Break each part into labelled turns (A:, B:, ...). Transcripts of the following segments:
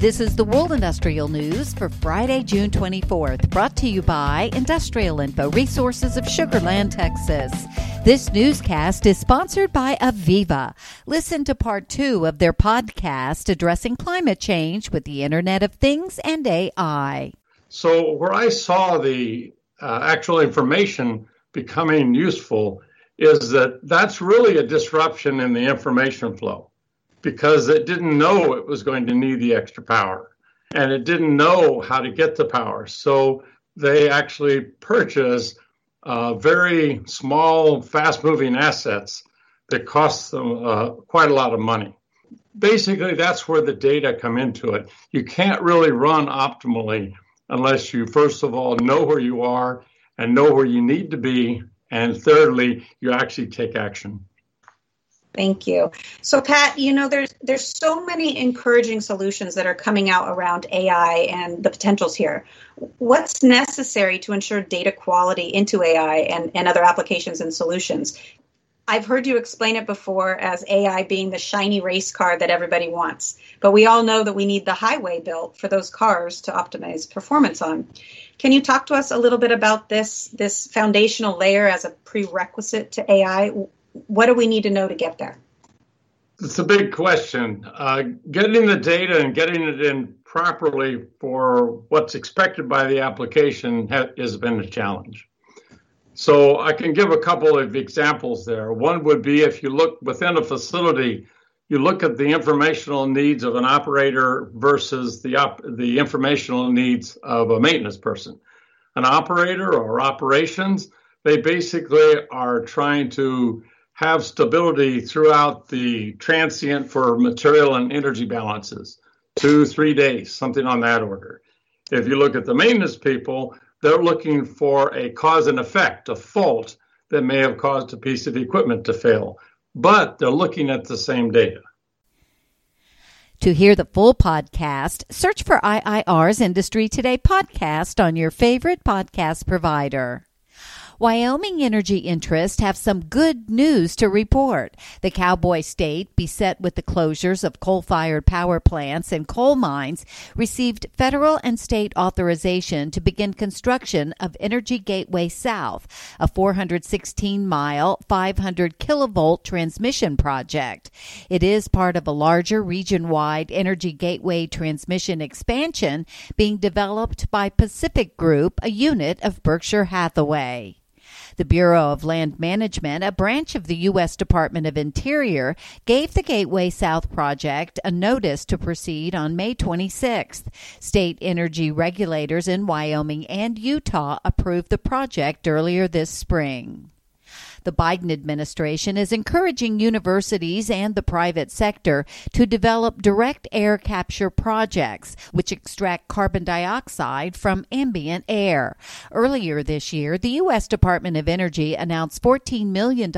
A: This is the World Industrial News for Friday, June 24th, brought to you by Industrial Info Resources of Sugar Land, Texas. This newscast is sponsored by AVEVA. Listen to part two of their podcast addressing climate change with the Internet of Things and AI.
B: So, where I saw the uh, actual information becoming useful is that that's really a disruption in the information flow because it didn't know it was going to need the extra power and it didn't know how to get the power. So they actually purchased uh, very small, fast moving assets that cost them uh, quite a lot of money. Basically, that's where the data come into it. You can't really run optimally unless you, first of all, know where you are and know where you need to be. And thirdly, you actually take action.
C: Thank you. So Pat, you know there's there's so many encouraging solutions that are coming out around AI and the potentials here. What's necessary to ensure data quality into AI and, and other applications and solutions? I've heard you explain it before as AI being the shiny race car that everybody wants. But we all know that we need the highway built for those cars to optimize performance on. Can you talk to us a little bit about this this foundational layer as a prerequisite to AI? What do we need to know to get there?
B: It's a big question. Uh, getting the data and getting it in properly for what's expected by the application ha- has been a challenge. So I can give a couple of examples there. One would be if you look within a facility, you look at the informational needs of an operator versus the op- the informational needs of a maintenance person. An operator or operations, they basically are trying to have stability throughout the transient for material and energy balances, two, three days, something on that order. If you look at the maintenance people, they're looking for a cause and effect, a fault that may have caused a piece of equipment to fail, but they're looking at the same data.
A: To hear the full podcast, search for IIR's Industry Today podcast on your favorite podcast provider. Wyoming energy interests have some good news to report. The cowboy state, beset with the closures of coal fired power plants and coal mines, received federal and state authorization to begin construction of Energy Gateway South, a 416 mile, 500 kilovolt transmission project. It is part of a larger region wide Energy Gateway transmission expansion being developed by PacifiCorp, a unit of Berkshire Hathaway. The Bureau of Land Management, a branch of the U.S. Department of Interior, gave the Gateway South project a notice to proceed on May 26th. State energy regulators in Wyoming and Utah approved the project earlier this spring. The Biden administration is encouraging universities and the private sector to develop direct air capture projects, which extract carbon dioxide from ambient air. Earlier this year, the U.S. Department of Energy announced $14 million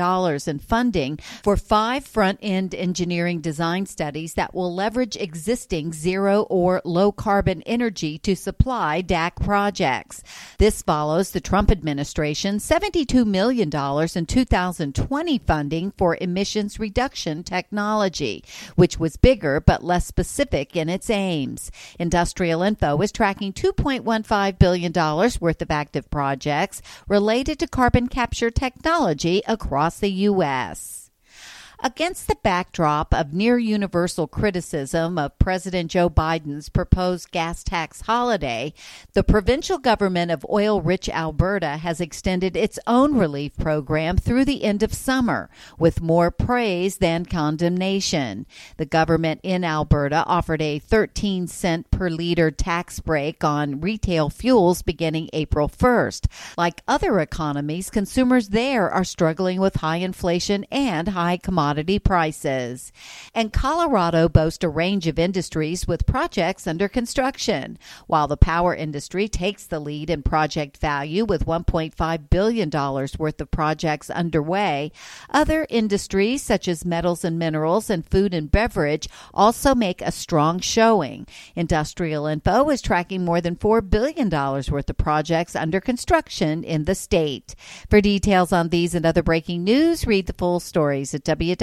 A: in funding for five front end engineering design studies that will leverage existing zero or low carbon energy to supply DAC projects. This follows the Trump administration's $72 million in 2020 funding for emissions reduction technology, which was bigger but less specific in its aims. Industrial Info is tracking $2.15 billion worth of active projects related to carbon capture technology across the U.S. Against the backdrop of near universal criticism of President Joe Biden's proposed gas tax holiday, the provincial government of oil rich Alberta has extended its own relief program through the end of summer, with more praise than condemnation. The government in Alberta offered a 13 cent per liter tax break on retail fuels beginning April 1st. Like other economies, consumers there are struggling with high inflation and high commodity commodity prices. And Colorado boasts a range of industries with projects under construction, while the power industry takes the lead in project value with $1.5 billion worth of projects underway. Other industries such as metals and minerals and food and beverage also make a strong showing. Industrial Info is tracking more than $4 billion worth of projects under construction in the state. For details on these and other breaking news, read the full stories at www